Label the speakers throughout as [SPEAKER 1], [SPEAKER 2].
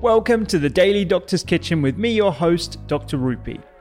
[SPEAKER 1] Welcome to the Daily Doctor's Kitchen with me, your host, Dr. Rupy.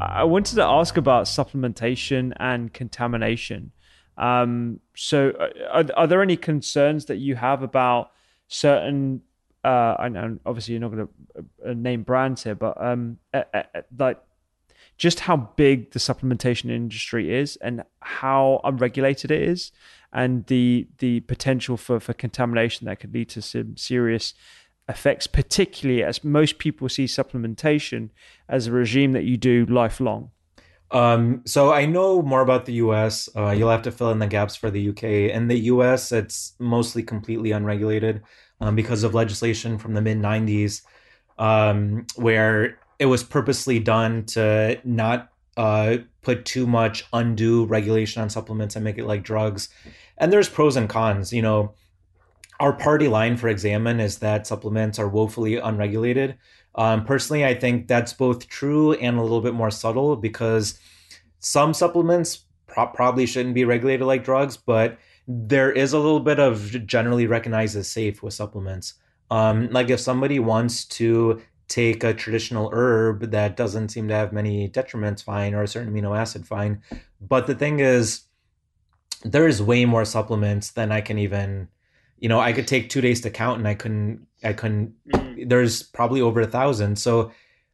[SPEAKER 1] I wanted to ask about supplementation and contamination. Um, so, uh, are, are there any concerns that you have about certain? Uh, and, and obviously, you're not going to uh, name brands here, but um, uh, like just how big the supplementation industry is and how unregulated it is, and the the potential for for contamination that could lead to some serious effects, particularly as most people see supplementation as a regime that you do lifelong.
[SPEAKER 2] Um, so I know more about the US. Uh, you'll have to fill in the gaps for the UK. In the US, it's mostly completely unregulated um, because of legislation from the mid 90s um, where it was purposely done to not uh, put too much undue regulation on supplements and make it like drugs. And there's pros and cons. You know, our party line for Examine is that supplements are woefully unregulated. Um, personally, I think that's both true and a little bit more subtle because some supplements pro- probably shouldn't be regulated like drugs, but there is a little bit of generally recognized as safe with supplements. Um, like if somebody wants to take a traditional herb that doesn't seem to have many detriments, fine, or a certain amino acid, fine. But the thing is, there is way more supplements than I can even you know i could take two days to count and i couldn't i couldn't mm. there's probably over a thousand so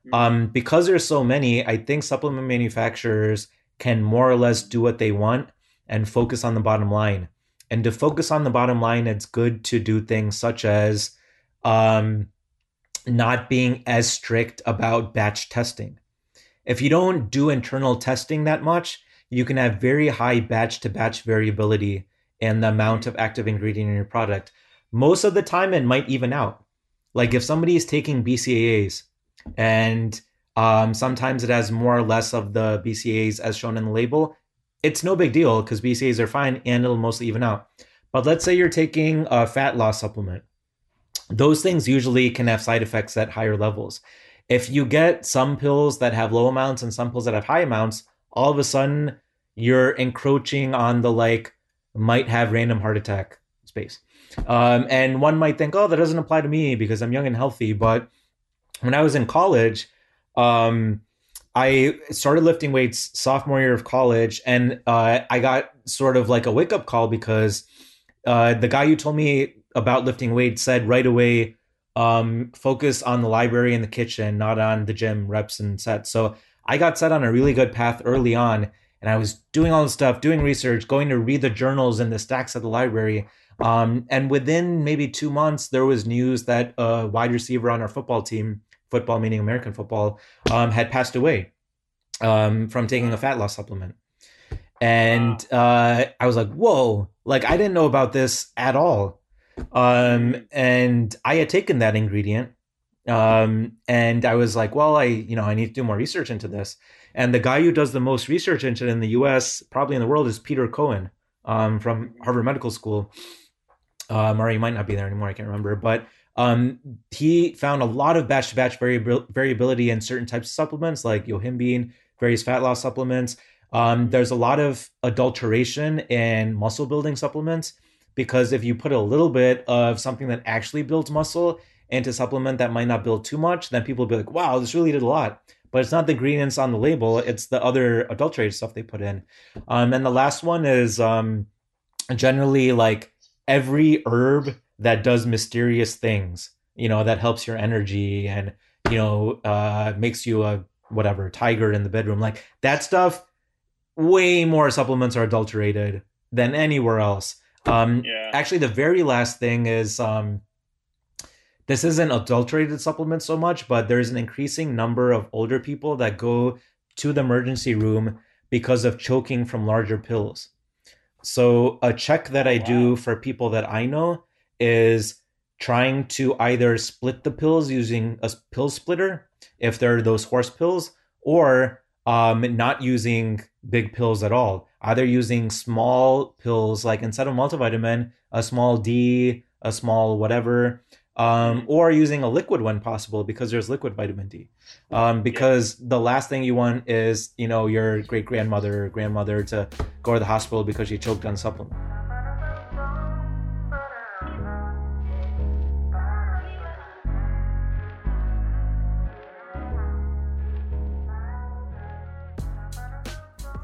[SPEAKER 2] mm. um because there's so many i think supplement manufacturers can more or less do what they want and focus on the bottom line and to focus on the bottom line it's good to do things such as um not being as strict about batch testing if you don't do internal testing that much you can have very high batch to batch variability and the amount of active ingredient in your product. Most of the time, it might even out. Like if somebody is taking BCAAs and um, sometimes it has more or less of the BCAAs as shown in the label, it's no big deal because BCAAs are fine and it'll mostly even out. But let's say you're taking a fat loss supplement. Those things usually can have side effects at higher levels. If you get some pills that have low amounts and some pills that have high amounts, all of a sudden you're encroaching on the like might have random heart attack space. Um, and one might think, oh, that doesn't apply to me because I'm young and healthy. But when I was in college, um, I started lifting weights sophomore year of college, and uh, I got sort of like a wake up call because uh, the guy who told me about lifting weights said right away, um, focus on the library and the kitchen, not on the gym reps and sets. So I got set on a really good path early on, and I was doing all this stuff, doing research, going to read the journals and the stacks at the library. Um, and within maybe two months, there was news that a wide receiver on our football team, football meaning American football, um, had passed away um, from taking a fat loss supplement. and uh, I was like, "Whoa!" Like I didn't know about this at all. Um, and I had taken that ingredient, um, and I was like, "Well, I you know I need to do more research into this." And the guy who does the most research into it in the U.S., probably in the world, is Pieter Cohen um, from Harvard Medical School. Um, or he might not be there anymore. I can't remember, but um, he found a lot of batch to batch variability in certain types of supplements like yohimbine, various fat loss supplements. Um, there's a lot of adulteration in muscle building supplements because if you put a little bit of something that actually builds muscle into to supplement that might not build too much, then people will be like, wow, this really did a lot. But it's not the ingredients on the label, it's the other adulterated stuff they put in. Um, and the last one is um, generally like every herb that does mysterious things, you know, that helps your energy and, you know, uh, makes you a whatever tiger in the bedroom. Like that stuff, way more supplements are adulterated than anywhere else. Um, yeah. Actually, the very last thing is um, this isn't adulterated supplements so much, but there's an increasing number of older people that go to the emergency room because of choking from larger pills. So, a check that I wow. do for people that I know is trying to either split the pills using a pill splitter if they're those horse pills or um, not using big pills at all either using small pills like instead of multivitamin a small d a small whatever um, mm-hmm. or using a liquid when possible because there's liquid vitamin d. Um, because the last thing you want is you know your great grandmother or grandmother to go to the hospital because she choked on supplement